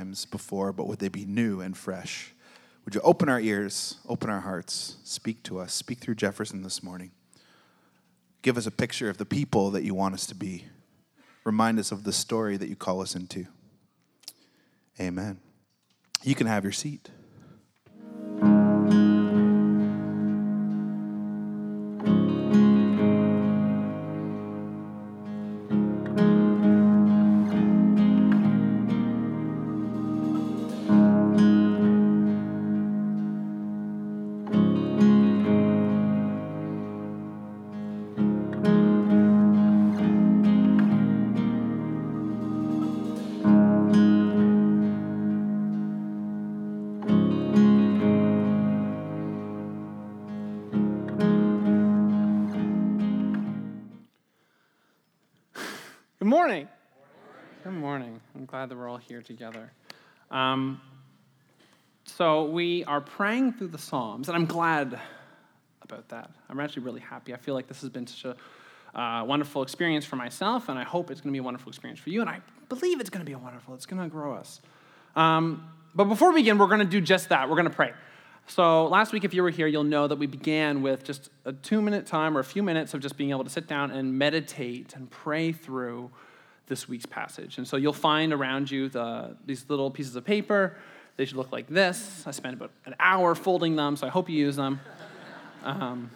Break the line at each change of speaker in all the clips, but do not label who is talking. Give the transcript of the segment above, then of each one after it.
times before, but would they be new and fresh? Would you open our ears, open our hearts, speak to us, speak through Jefferson this morning? Give us a picture of the people that you want us to be. Remind us of the story that you call us into. Amen. You can have your seat.
Here together. Um, so, we are praying through the Psalms, and I'm glad about that. I'm actually really happy. I feel like this has been such a uh, wonderful experience for myself, and I hope it's going to be a wonderful experience for you, and I believe it's going to be a wonderful, it's going to grow us. Um, but before we begin, we're going to do just that. We're going to pray. So, last week, if you were here, you'll know that we began with just a two minute time or a few minutes of just being able to sit down and meditate and pray through this week's passage. And so you'll find around you the, these little pieces of paper. They should look like this. I spent about an hour folding them, so I hope you use them. Um,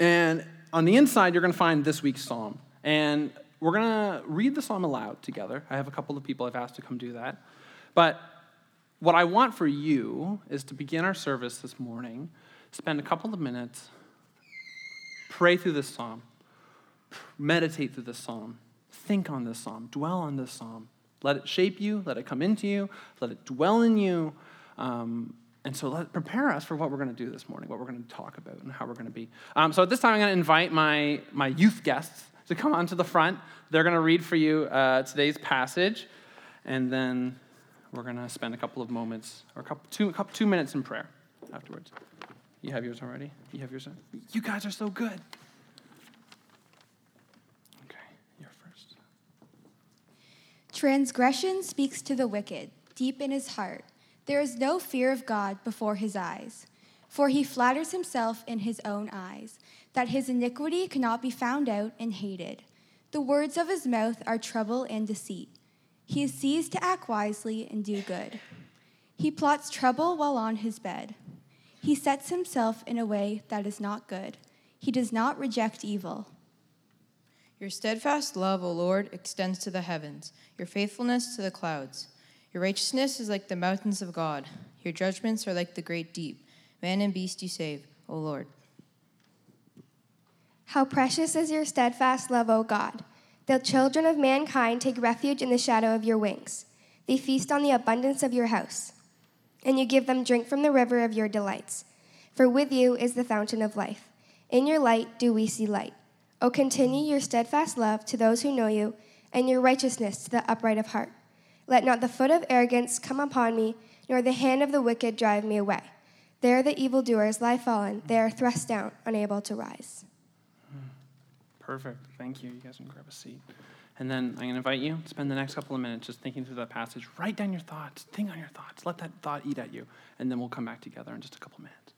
and on the inside, you're going to find this week's psalm. And we're going to read the psalm aloud together. I have a couple of people I've asked to come do that. But what I want for you is to begin our service this morning, spend a couple of minutes, pray through this psalm, meditate through this psalm, think on this psalm, dwell on this psalm. Let it shape you, let it come into you, let it dwell in you. Um, and so let prepare us for what we're going to do this morning, what we're going to talk about, and how we're going to be. Um, so at this time, I'm going to invite my, my youth guests to come onto the front. They're going to read for you uh, today's passage, and then we're going to spend a couple of moments, or a couple, two, a couple, two minutes in prayer afterwards. You have yours already? You have yours? You guys are so good.
Transgression speaks to the wicked, deep in his heart. There is no fear of God before his eyes. For he flatters himself in his own eyes, that his iniquity cannot be found out and hated. The words of his mouth are trouble and deceit. He is seized to act wisely and do good. He plots trouble while on his bed. He sets himself in a way that is not good. He does not reject evil.
Your steadfast love, O Lord, extends to the heavens, your faithfulness to the clouds. Your righteousness is like the mountains of God, your judgments are like the great deep. Man and beast you save, O Lord.
How precious is your steadfast love, O God! The children of mankind take refuge in the shadow of your wings. They feast on the abundance of your house, and you give them drink from the river of your delights. For with you is the fountain of life. In your light do we see light. O continue your steadfast love to those who know you, and your righteousness to the upright of heart. Let not the foot of arrogance come upon me, nor the hand of the wicked drive me away. There the evildoers lie fallen, they are thrust down, unable to rise.
Perfect. Thank you. You guys can grab a seat. And then I'm going to invite you to spend the next couple of minutes just thinking through that passage. Write down your thoughts, think on your thoughts, let that thought eat at you, and then we'll come back together in just a couple of minutes.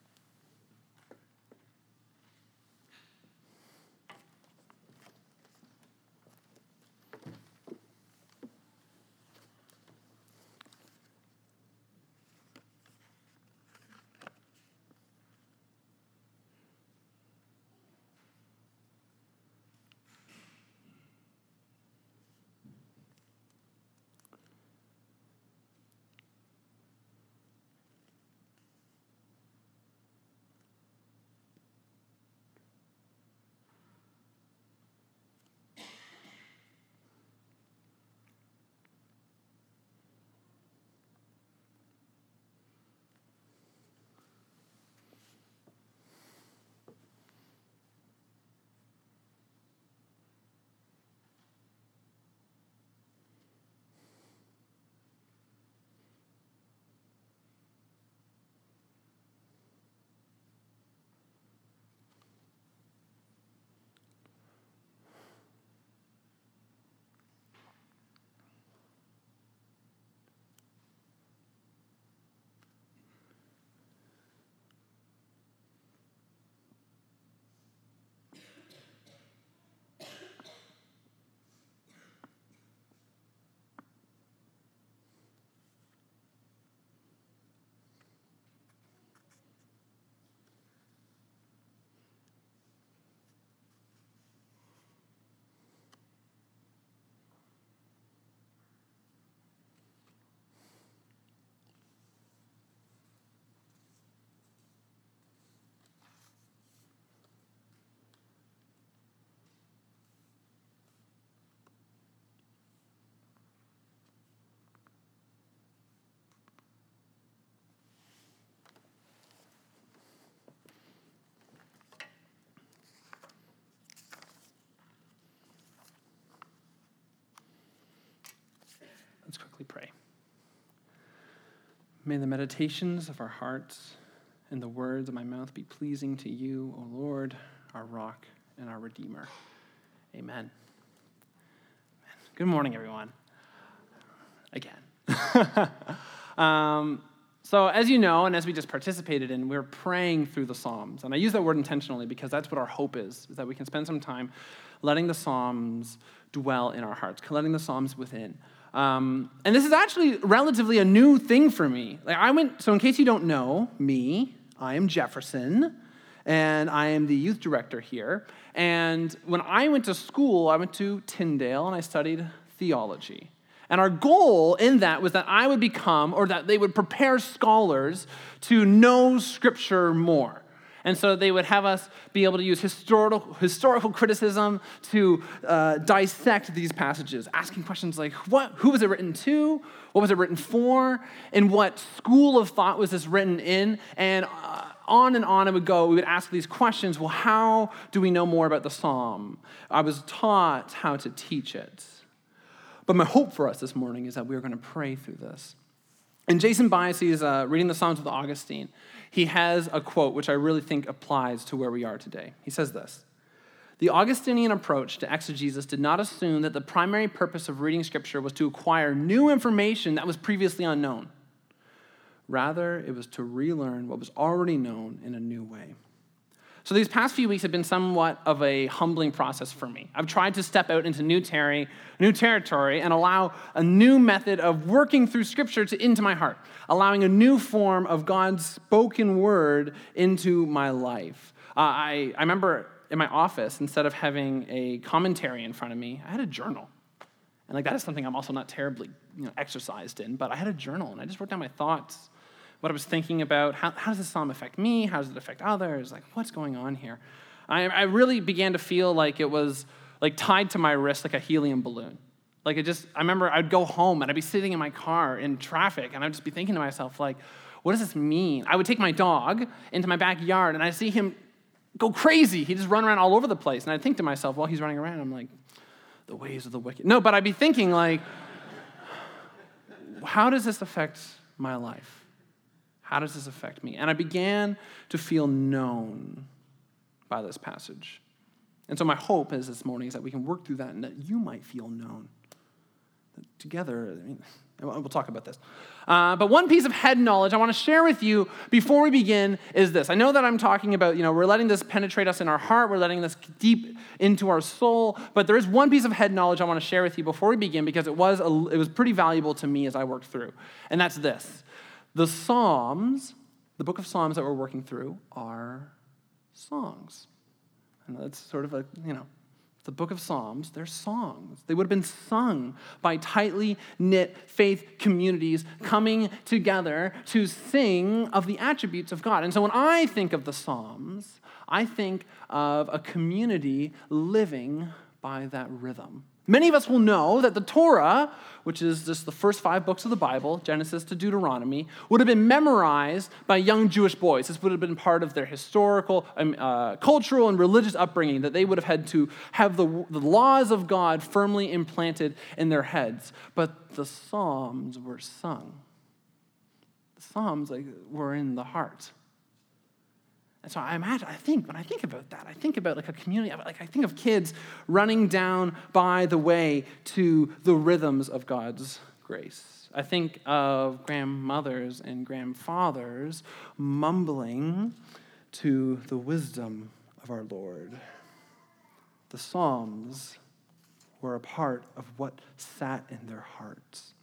May the meditations of our hearts and the words of my mouth be pleasing to you, O Lord, our rock and our Redeemer. Amen. Good morning, everyone. Again. um, so, as you know, and as we just participated in, we're praying through the Psalms. And I use that word intentionally because that's what our hope is, is that we can spend some time letting the Psalms dwell in our hearts, letting the Psalms within. Um, and this is actually relatively a new thing for me. Like I went, so in case you don't know me, I am Jefferson, and I am the youth director here. And when I went to school, I went to Tyndale and I studied theology. And our goal in that was that I would become, or that they would prepare scholars to know Scripture more. And so they would have us be able to use historical, historical criticism to uh, dissect these passages, asking questions like what, who was it written to? What was it written for? And what school of thought was this written in? And uh, on and on it would go. We would ask these questions well, how do we know more about the psalm? I was taught how to teach it. But my hope for us this morning is that we are going to pray through this. And Jason Byas is uh, reading the Psalms with Augustine. He has a quote which I really think applies to where we are today. He says this The Augustinian approach to exegesis did not assume that the primary purpose of reading Scripture was to acquire new information that was previously unknown. Rather, it was to relearn what was already known in a new way. So these past few weeks have been somewhat of a humbling process for me. I've tried to step out into new, terry, new territory and allow a new method of working through Scripture to, into my heart, allowing a new form of God's spoken word into my life. Uh, I, I remember in my office, instead of having a commentary in front of me, I had a journal. And like that is something I'm also not terribly you know, exercised in, but I had a journal and I just wrote down my thoughts what I was thinking about. How, how does this psalm affect me? How does it affect others? Like, what's going on here? I, I really began to feel like it was like tied to my wrist like a helium balloon. Like it just, I remember I'd go home and I'd be sitting in my car in traffic and I'd just be thinking to myself, like, what does this mean? I would take my dog into my backyard and I'd see him go crazy. He'd just run around all over the place. And I'd think to myself, while he's running around, I'm like, the ways of the wicked. No, but I'd be thinking, like, how does this affect my life? How does this affect me? And I began to feel known by this passage. And so my hope is this morning is that we can work through that and that you might feel known. Together, I mean, we'll talk about this. Uh, but one piece of head knowledge I want to share with you before we begin is this. I know that I'm talking about, you know, we're letting this penetrate us in our heart, we're letting this deep into our soul, but there is one piece of head knowledge I want to share with you before we begin because it was, a, it was pretty valuable to me as I worked through. And that's this the Psalms, the book of Psalms that we're working through, are songs. And that's sort of a, you know, the book of Psalms, they're songs. They would have been sung by tightly knit faith communities coming together to sing of the attributes of God. And so when I think of the Psalms, I think of a community living by that rhythm. Many of us will know that the Torah, which is just the first five books of the Bible, Genesis to Deuteronomy, would have been memorized by young Jewish boys. This would have been part of their historical, um, uh, cultural, and religious upbringing, that they would have had to have the, the laws of God firmly implanted in their heads. But the Psalms were sung. The Psalms like, were in the heart. And so I imagine, I think, when I think about that, I think about like a community, like I think of kids running down by the way to the rhythms of God's grace. I think of grandmothers and grandfathers mumbling to the wisdom of our Lord. The Psalms were a part of what sat in their hearts.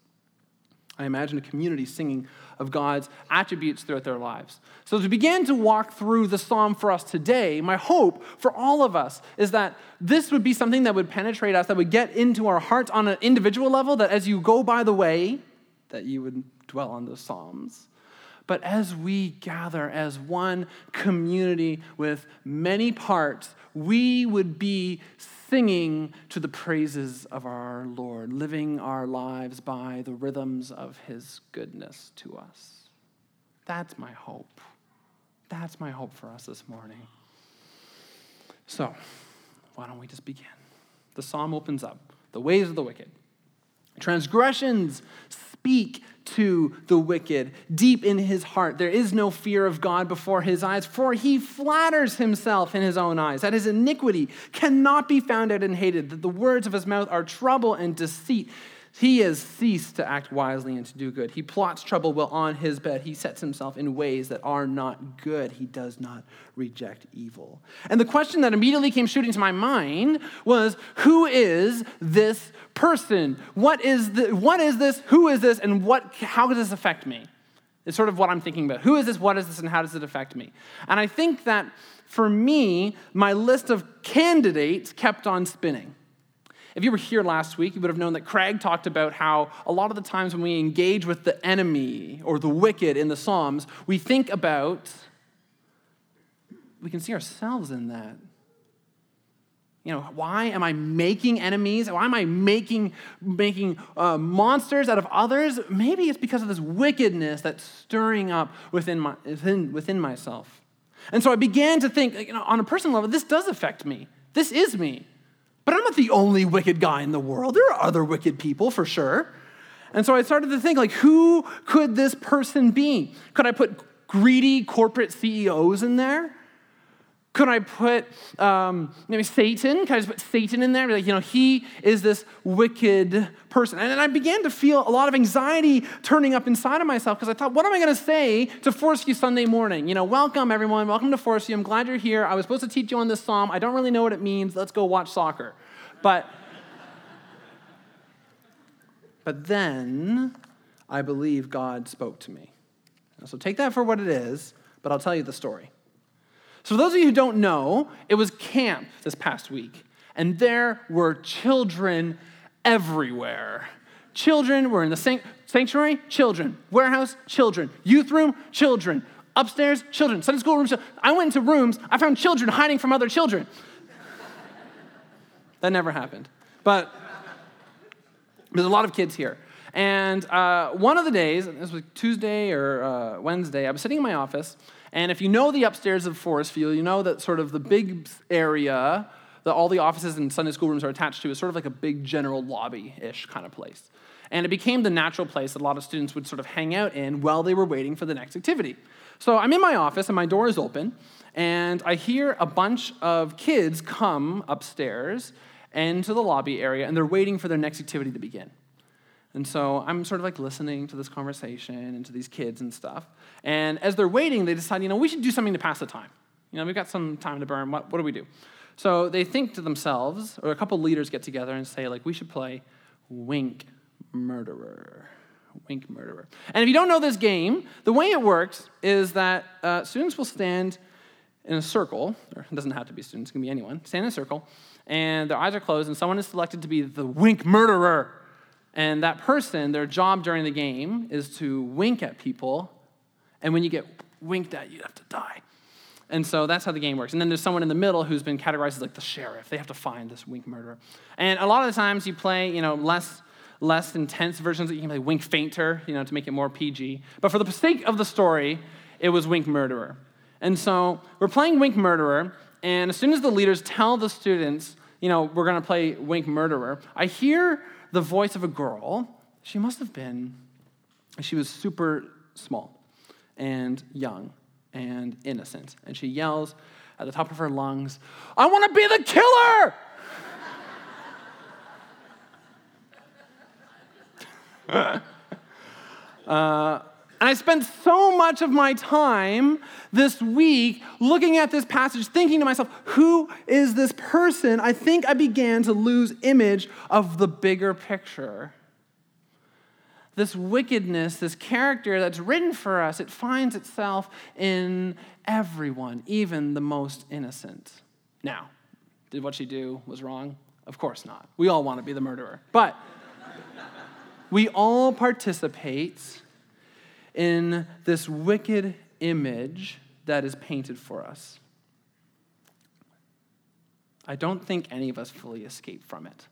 I imagine a community singing of God's attributes throughout their lives. So, as we begin to walk through the psalm for us today, my hope for all of us is that this would be something that would penetrate us, that would get into our hearts on an individual level, that as you go by the way, that you would dwell on the psalms. But as we gather as one community with many parts, we would be singing to the praises of our Lord, living our lives by the rhythms of his goodness to us. That's my hope. That's my hope for us this morning. So, why don't we just begin? The psalm opens up the ways of the wicked. Transgressions speak to the wicked. Deep in his heart, there is no fear of God before his eyes, for he flatters himself in his own eyes, that his iniquity cannot be found out and hated, that the words of his mouth are trouble and deceit. He has ceased to act wisely and to do good. He plots trouble while on his bed. He sets himself in ways that are not good. He does not reject evil. And the question that immediately came shooting to my mind was who is this person? What is, the, what is this? Who is this? And what, how does this affect me? It's sort of what I'm thinking about. Who is this? What is this? And how does it affect me? And I think that for me, my list of candidates kept on spinning. If you were here last week, you would have known that Craig talked about how a lot of the times when we engage with the enemy or the wicked in the Psalms, we think about, we can see ourselves in that. You know, why am I making enemies? Why am I making, making uh, monsters out of others? Maybe it's because of this wickedness that's stirring up within, my, within, within myself. And so I began to think, you know, on a personal level, this does affect me. This is me. But I'm not the only wicked guy in the world. There are other wicked people for sure. And so I started to think, like, who could this person be? Could I put greedy corporate CEOs in there? Could I put um, maybe Satan? Could I just put Satan in there? Like, you know, he is this wicked person. And I began to feel a lot of anxiety turning up inside of myself because I thought, what am I going to say to View Sunday morning? You know, welcome everyone. Welcome to View. I'm glad you're here. I was supposed to teach you on this psalm. I don't really know what it means. Let's go watch soccer. But, but then I believe God spoke to me. So take that for what it is, but I'll tell you the story. So, for those of you who don't know, it was camp this past week, and there were children everywhere. Children were in the sanctuary, children. Warehouse, children. Youth room, children. Upstairs, children. Sunday school room, children. I went into rooms, I found children hiding from other children. that never happened. But there's a lot of kids here. And uh, one of the days, this was Tuesday or uh, Wednesday, I was sitting in my office, and if you know the upstairs of Forest View, you know that sort of the big area that all the offices and Sunday school rooms are attached to is sort of like a big general lobby ish kind of place. And it became the natural place that a lot of students would sort of hang out in while they were waiting for the next activity. So I'm in my office and my door is open, and I hear a bunch of kids come upstairs into the lobby area, and they're waiting for their next activity to begin. And so I'm sort of like listening to this conversation and to these kids and stuff. And as they're waiting, they decide, you know, we should do something to pass the time. You know, we've got some time to burn. What, what do we do? So they think to themselves, or a couple leaders get together and say, like, we should play Wink Murderer. Wink Murderer. And if you don't know this game, the way it works is that uh, students will stand in a circle, or it doesn't have to be students, it can be anyone, stand in a circle, and their eyes are closed, and someone is selected to be the Wink Murderer. And that person, their job during the game is to wink at people. And when you get winked at, you have to die. And so that's how the game works. And then there's someone in the middle who's been categorized as like the sheriff. They have to find this wink murderer. And a lot of the times you play, you know, less less intense versions you can play wink fainter, you know, to make it more PG. But for the sake of the story, it was wink murderer. And so we're playing wink murderer, and as soon as the leaders tell the students, you know, we're going to play wink murderer, I hear the voice of a girl. She must have been, she was super small and young and innocent. And she yells at the top of her lungs, I want to be the killer! uh, I spent so much of my time this week looking at this passage, thinking to myself, who is this person? I think I began to lose image of the bigger picture. This wickedness, this character that's written for us, it finds itself in everyone, even the most innocent. Now, did what she do was wrong? Of course not. We all want to be the murderer. But we all participate in this wicked image that is painted for us. I don't think any of us fully escape from it.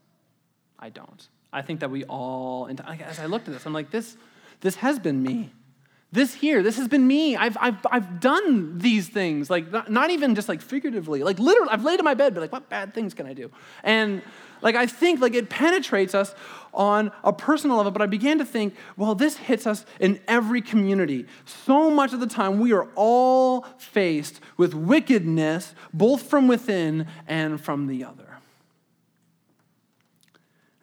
I don't. I think that we all, as I looked at this, I'm like, this, this has been me. This here, this has been me. I've, I've, I've done these things, like not, not even just like figuratively, like literally, I've laid in my bed, but like, what bad things can I do? And like, I think like it penetrates us on a personal level, but I began to think, well, this hits us in every community. So much of the time, we are all faced with wickedness, both from within and from the other.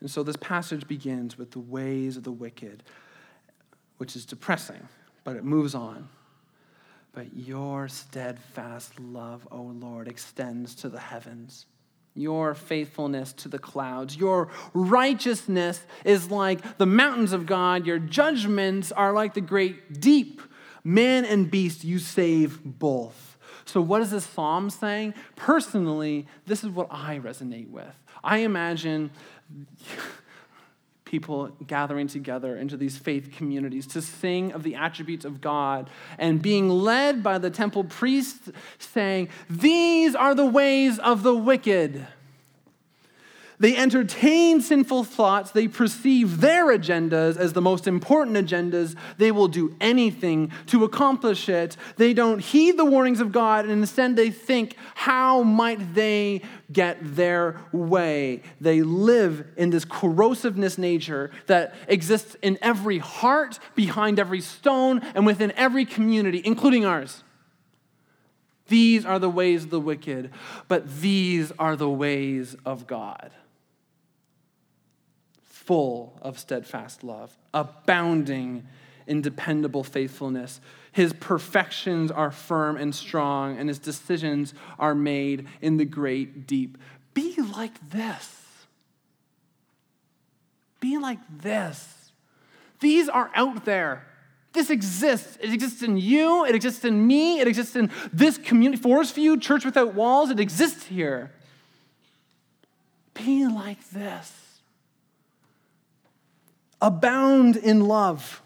And so this passage begins with the ways of the wicked, which is depressing but it moves on. But your steadfast love, O Lord, extends to the heavens. Your faithfulness to the clouds. Your righteousness is like the mountains of God. Your judgments are like the great deep. Man and beast, you save both. So, what is this psalm saying? Personally, this is what I resonate with. I imagine people gathering together into these faith communities to sing of the attributes of God and being led by the temple priests saying, These are the ways of the wicked. They entertain sinful thoughts. They perceive their agendas as the most important agendas. They will do anything to accomplish it. They don't heed the warnings of God, and instead they think, how might they get their way? They live in this corrosiveness nature that exists in every heart, behind every stone, and within every community, including ours. These are the ways of the wicked, but these are the ways of God full of steadfast love, abounding in dependable faithfulness. His perfections are firm and strong, and his decisions are made in the great deep. Be like this. Be like this. These are out there. This exists. It exists in you. It exists in me. It exists in this community. Forest View, Church Without Walls, it exists here. Be like this abound in love,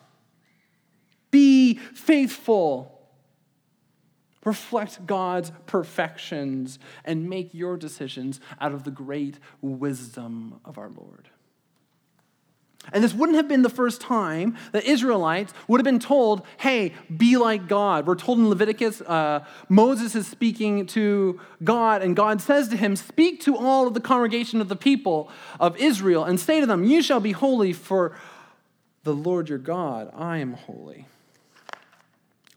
be faithful. Reflect God's perfections and make your decisions out of the great wisdom of our Lord. And this wouldn't have been the first time that Israelites would have been told, hey, be like God. We're told in Leviticus, uh, Moses is speaking to God, and God says to him, Speak to all of the congregation of the people of Israel and say to them, You shall be holy, for the Lord your God, I am holy.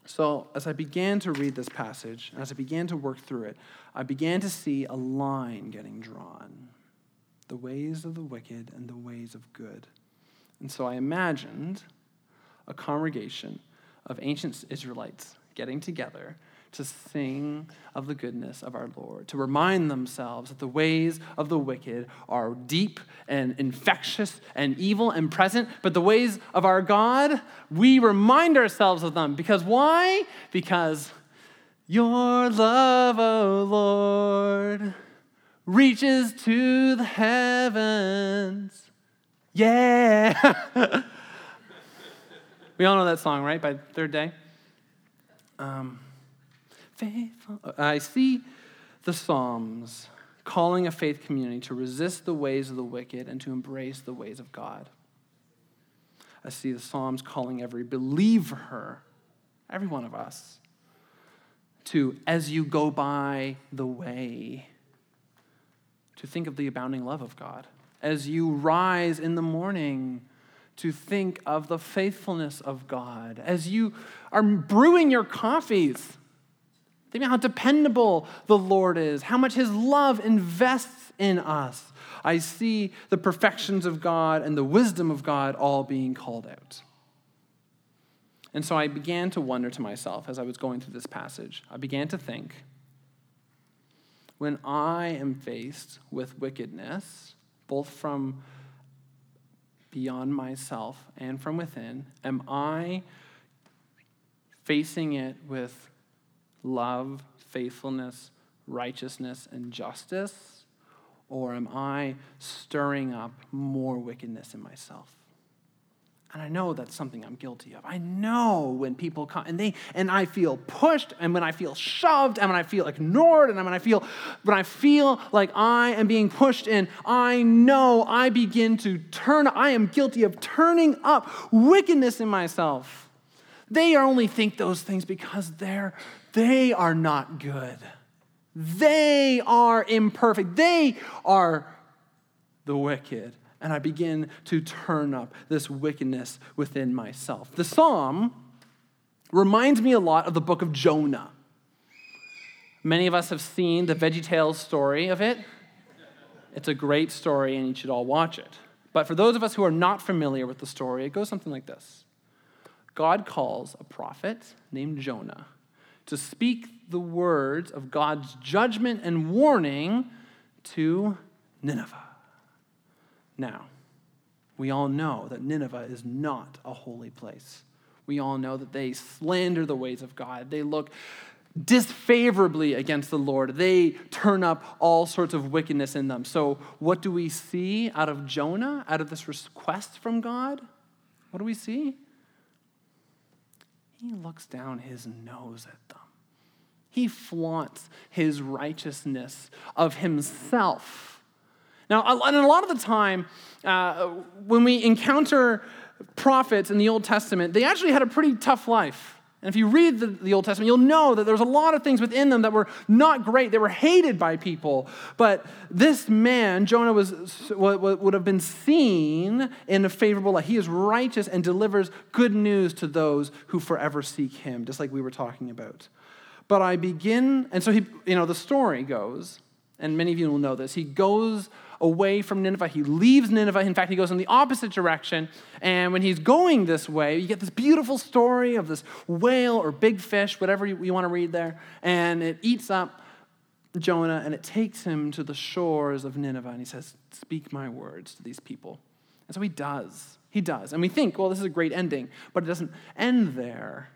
So, as I began to read this passage, and as I began to work through it, I began to see a line getting drawn the ways of the wicked and the ways of good. And so I imagined a congregation of ancient Israelites getting together to sing of the goodness of our Lord, to remind themselves that the ways of the wicked are deep and infectious and evil and present, but the ways of our God, we remind ourselves of them. Because why? Because your love, O oh Lord, reaches to the heavens. Yeah. we all know that song, right? By Third Day. Um, faithful. I see the Psalms calling a faith community to resist the ways of the wicked and to embrace the ways of God. I see the Psalms calling every believer, every one of us, to, as you go by the way, to think of the abounding love of God. As you rise in the morning, to think of the faithfulness of God. As you are brewing your coffees, Think about how dependable the Lord is, how much His love invests in us. I see the perfections of God and the wisdom of God all being called out. And so I began to wonder to myself as I was going through this passage, I began to think when I am faced with wickedness, both from beyond myself and from within, am I facing it with love, faithfulness, righteousness, and justice? Or am I stirring up more wickedness in myself? And I know that's something I'm guilty of. I know when people come and they and I feel pushed and when I feel shoved and when I feel ignored and when I feel when I feel like I am being pushed in, I know I begin to turn I am guilty of turning up wickedness in myself They only think those things because they're, they are not good. They are imperfect. They are the wicked. And I begin to turn up this wickedness within myself. The psalm reminds me a lot of the book of Jonah. Many of us have seen the VeggieTales story of it. It's a great story, and you should all watch it. But for those of us who are not familiar with the story, it goes something like this God calls a prophet named Jonah to speak the words of God's judgment and warning to Nineveh. Now, we all know that Nineveh is not a holy place. We all know that they slander the ways of God. They look disfavorably against the Lord. They turn up all sorts of wickedness in them. So, what do we see out of Jonah, out of this request from God? What do we see? He looks down his nose at them. He flaunts his righteousness of himself. Now, and a lot of the time, uh, when we encounter prophets in the Old Testament, they actually had a pretty tough life. And if you read the, the, Old Testament, you'll know that there's a lot of things within them that were not great. They were hated by people. But this man, Jonah, was, would have been seen in a favorable light. He is righteous and delivers good news to those who forever seek him, just like we were talking about. But I begin, and so he, you know, the story goes, and many of you will know this, he goes away from Nineveh. He leaves Nineveh. In fact, he goes in the opposite direction. And when he's going this way, you get this beautiful story of this whale or big fish, whatever you, you want to read there. And it eats up Jonah and it takes him to the shores of Nineveh. And he says, Speak my words to these people. And so he does. He does. And we think, well, this is a great ending. But it doesn't end there.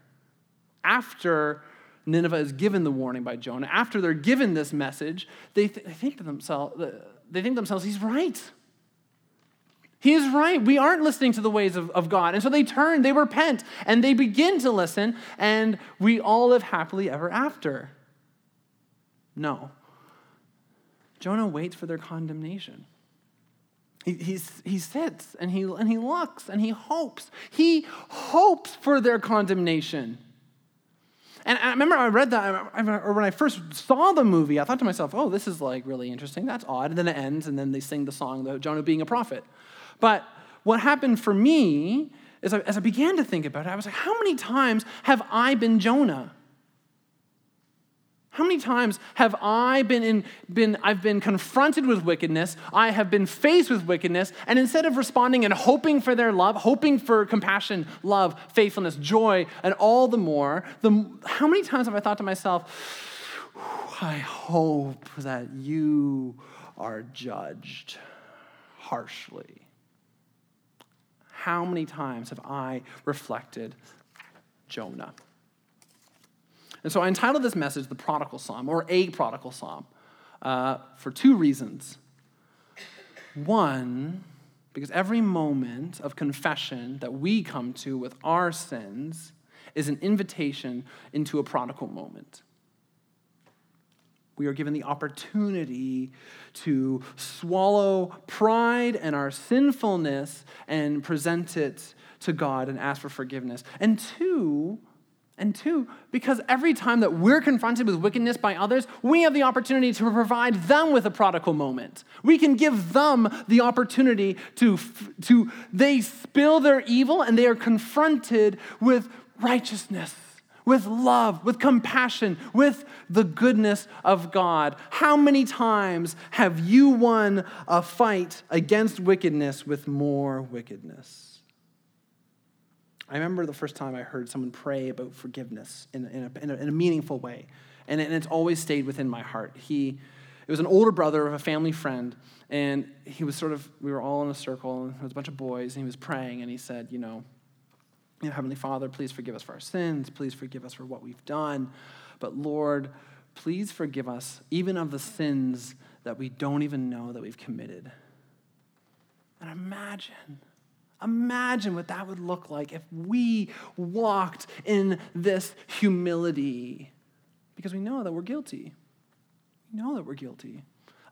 After Nineveh is given the warning by Jonah, after they're given this message, they, th- they think to themselves, they think themselves, he's right. He is right. We aren't listening to the ways of, of God. And so they turn, they repent, and they begin to listen, and we all live happily ever after. No. Jonah waits for their condemnation. He, he's, he sits and he, and he looks and he hopes. He hopes for their condemnation. And I remember I read that, or when I first saw the movie, I thought to myself, oh, this is like really interesting. That's odd. And then it ends, and then they sing the song, Jonah being a prophet. But what happened for me is as I began to think about it, I was like, how many times have I been Jonah? How many times have I been, in, been, I've been confronted with wickedness, I have been faced with wickedness, and instead of responding and hoping for their love, hoping for compassion, love, faithfulness, joy, and all the more, the, how many times have I thought to myself, I hope that you are judged harshly? How many times have I reflected Jonah? And so I entitled this message The Prodigal Psalm, or A Prodigal Psalm, uh, for two reasons. One, because every moment of confession that we come to with our sins is an invitation into a prodigal moment. We are given the opportunity to swallow pride and our sinfulness and present it to God and ask for forgiveness. And two, and two, because every time that we're confronted with wickedness by others, we have the opportunity to provide them with a prodigal moment. We can give them the opportunity to, to they spill their evil and they are confronted with righteousness, with love, with compassion, with the goodness of God. How many times have you won a fight against wickedness with more wickedness? I remember the first time I heard someone pray about forgiveness in, in, a, in, a, in a, meaningful way, and, and it's always stayed within my heart. He, it was an older brother of a family friend, and he was sort of, we were all in a circle, and there was a bunch of boys, and he was praying, and he said, you know, you know, Heavenly Father, please forgive us for our sins, please forgive us for what we've done, but Lord, please forgive us even of the sins that we don't even know that we've committed. And imagine Imagine what that would look like if we walked in this humility because we know that we're guilty. We know that we're guilty.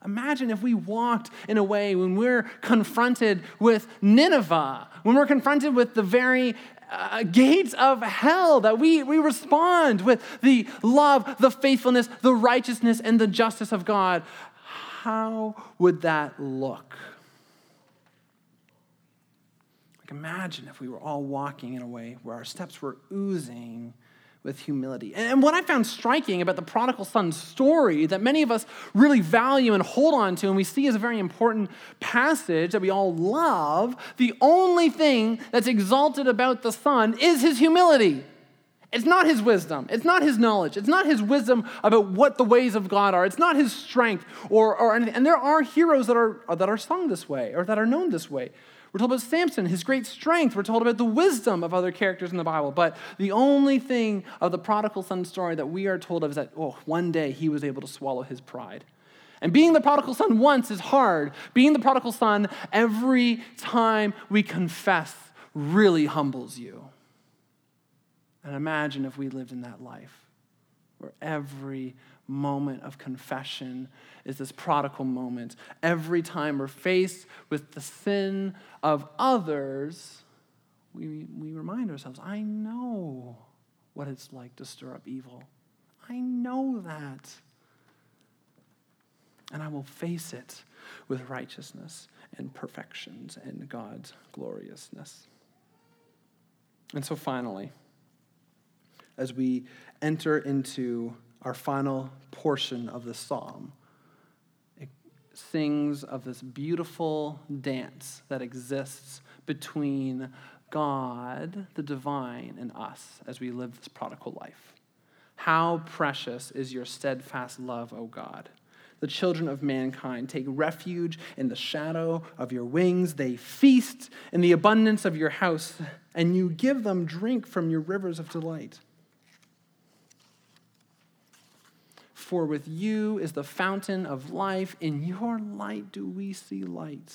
Imagine if we walked in a way when we're confronted with Nineveh, when we're confronted with the very uh, gates of hell, that we, we respond with the love, the faithfulness, the righteousness, and the justice of God, how would that look? Like, imagine if we were all walking in a way where our steps were oozing with humility. And what I found striking about the prodigal son story that many of us really value and hold on to, and we see as a very important passage that we all love, the only thing that's exalted about the son is his humility. It's not his wisdom. It's not his knowledge. It's not his wisdom about what the ways of God are. It's not his strength or, or anything. And there are heroes that are, that are sung this way or that are known this way. We're told about Samson, his great strength. We're told about the wisdom of other characters in the Bible. But the only thing of the prodigal son story that we are told of is that, oh, one day he was able to swallow his pride. And being the prodigal son once is hard. Being the prodigal son every time we confess really humbles you. And imagine if we lived in that life where every moment of confession is this prodigal moment. Every time we're faced with the sin of others, we, we remind ourselves I know what it's like to stir up evil. I know that. And I will face it with righteousness and perfections and God's gloriousness. And so finally, as we enter into our final portion of the psalm, it sings of this beautiful dance that exists between God, the divine, and us as we live this prodigal life. How precious is your steadfast love, O God. The children of mankind take refuge in the shadow of your wings. They feast in the abundance of your house, and you give them drink from your rivers of delight. For with you is the fountain of life. In your light do we see light.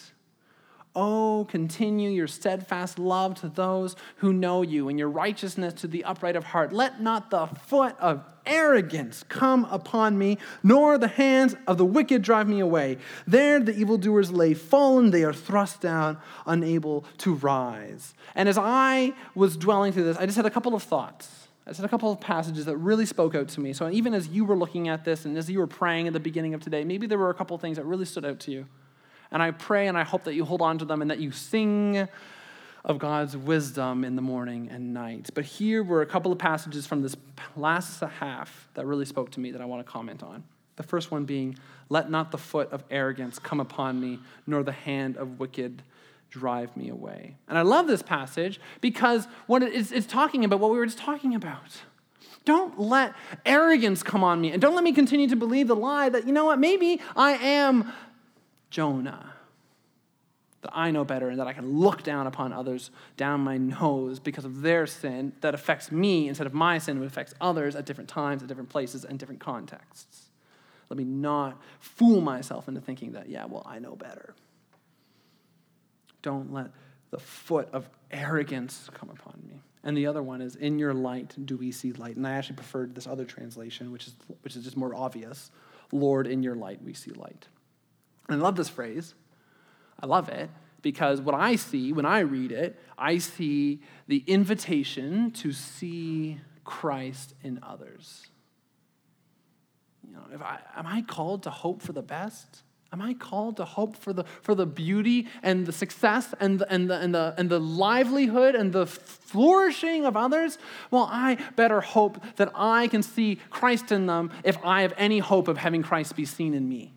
Oh, continue your steadfast love to those who know you, and your righteousness to the upright of heart. Let not the foot of arrogance come upon me, nor the hands of the wicked drive me away. There the evildoers lay fallen, they are thrust down, unable to rise. And as I was dwelling through this, I just had a couple of thoughts. I said a couple of passages that really spoke out to me. So even as you were looking at this and as you were praying at the beginning of today, maybe there were a couple of things that really stood out to you. And I pray and I hope that you hold on to them and that you sing of God's wisdom in the morning and night. But here were a couple of passages from this last half that really spoke to me that I want to comment on. The first one being, Let not the foot of arrogance come upon me, nor the hand of wicked drive me away. And I love this passage because what it's, it's talking about what we were just talking about. Don't let arrogance come on me, and don't let me continue to believe the lie that, you know what, maybe I am Jonah. That I know better and that I can look down upon others down my nose because of their sin that affects me instead of my sin, that affects others at different times, at different places, and different contexts. Let me not fool myself into thinking that, yeah, well, I know better. Don't let the foot of arrogance come upon me. And the other one is, in your light do we see light. And I actually preferred this other translation, which is, which is just more obvious. Lord, in your light we see light. And I love this phrase. I love it because what I see when I read it, I see the invitation to see Christ in others. You know, if I, am I called to hope for the best? Am I called to hope for the, for the beauty and the success and the, and, the, and, the, and the livelihood and the flourishing of others? Well, I better hope that I can see Christ in them if I have any hope of having Christ be seen in me.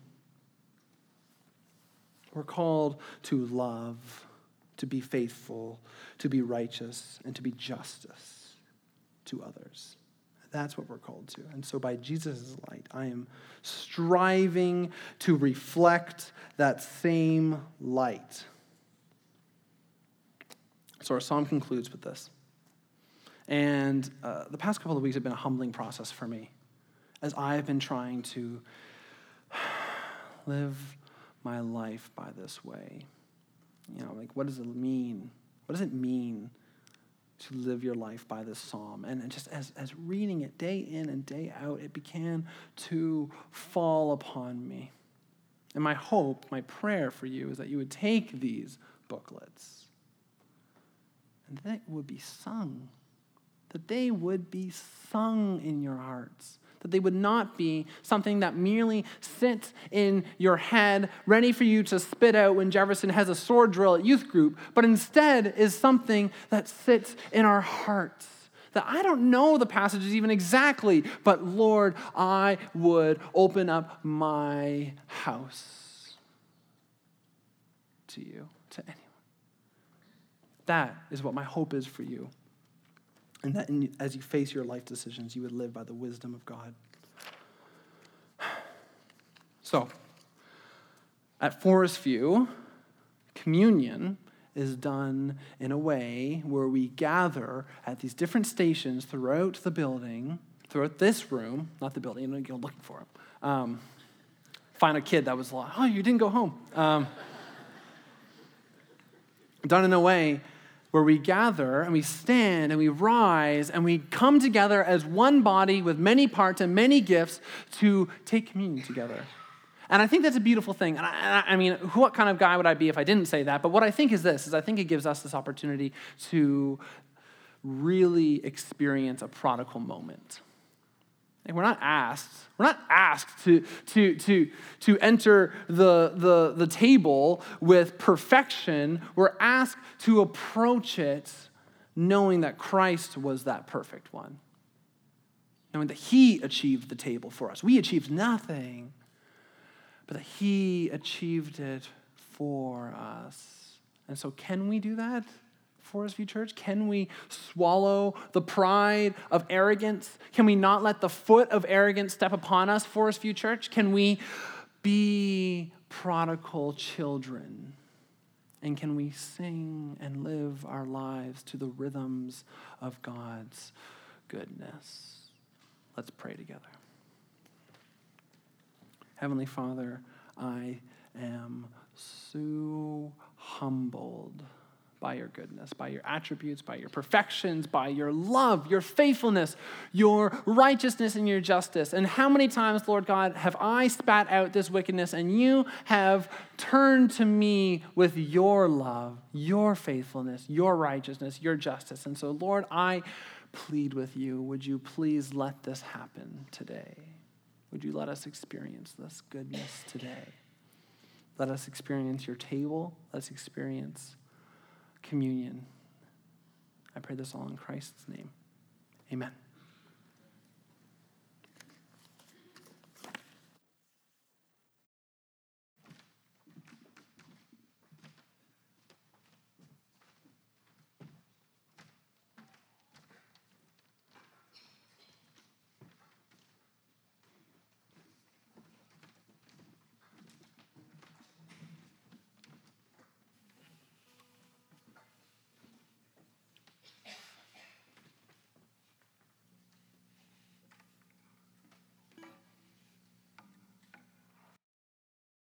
We're called to love, to be faithful, to be righteous, and to be justice to others. That's what we're called to. And so, by Jesus' light, I am striving to reflect that same light. So, our psalm concludes with this. And uh, the past couple of weeks have been a humbling process for me as I have been trying to live my life by this way. You know, like, what does it mean? What does it mean to live your life by this psalm. And just as, as reading it day in and day out, it began to fall upon me. And my hope, my prayer for you is that you would take these booklets and that would be sung, that they would be sung in your hearts that they would not be something that merely sits in your head, ready for you to spit out when Jefferson has a sword drill at youth group, but instead is something that sits in our hearts. That I don't know the passages even exactly, but Lord, I would open up my house to you, to anyone. That is what my hope is for you and that in, as you face your life decisions, you would live by the wisdom of God. So, at Forest View, communion is done in a way where we gather at these different stations throughout the building, throughout this room, not the building, you go looking for them. Um, find a kid that was like, oh, you didn't go home. Um, done in a way where we gather and we stand and we rise and we come together as one body with many parts and many gifts to take communion together. And I think that's a beautiful thing. And I, I, mean, what kind of guy would I be if I didn't say that? But what I think is this: is I think it gives us this opportunity to really experience a prodigal moment. And we're not asked, we're not asked to, to, to, to enter the, the, the table with perfection. We're asked to approach it knowing that Christ was that perfect one. Knowing that he achieved the table for us. We achieved nothing, but that he achieved it for us. And so, can we do that? Forest View Church? Can we swallow the pride of arrogance? Can we not let the foot of arrogance step upon us, Forest View Church? Can we be prodigal children? And can we sing and live our lives to the rhythms of God's goodness? Let's pray together. Heavenly Father, I am so humbled by your goodness, by your attributes, by your perfections, by your love, your faithfulness, your righteousness, and your justice. And how many times, Lord God, have I spat out this wickedness and you have turned to me with your love, your faithfulness, your righteousness, your justice? And so, Lord, I plead with you, would you please let this happen today? Would you let us experience this goodness today? Let us experience your table. Let's experience communion. I pray this all in Christ's name. Amen.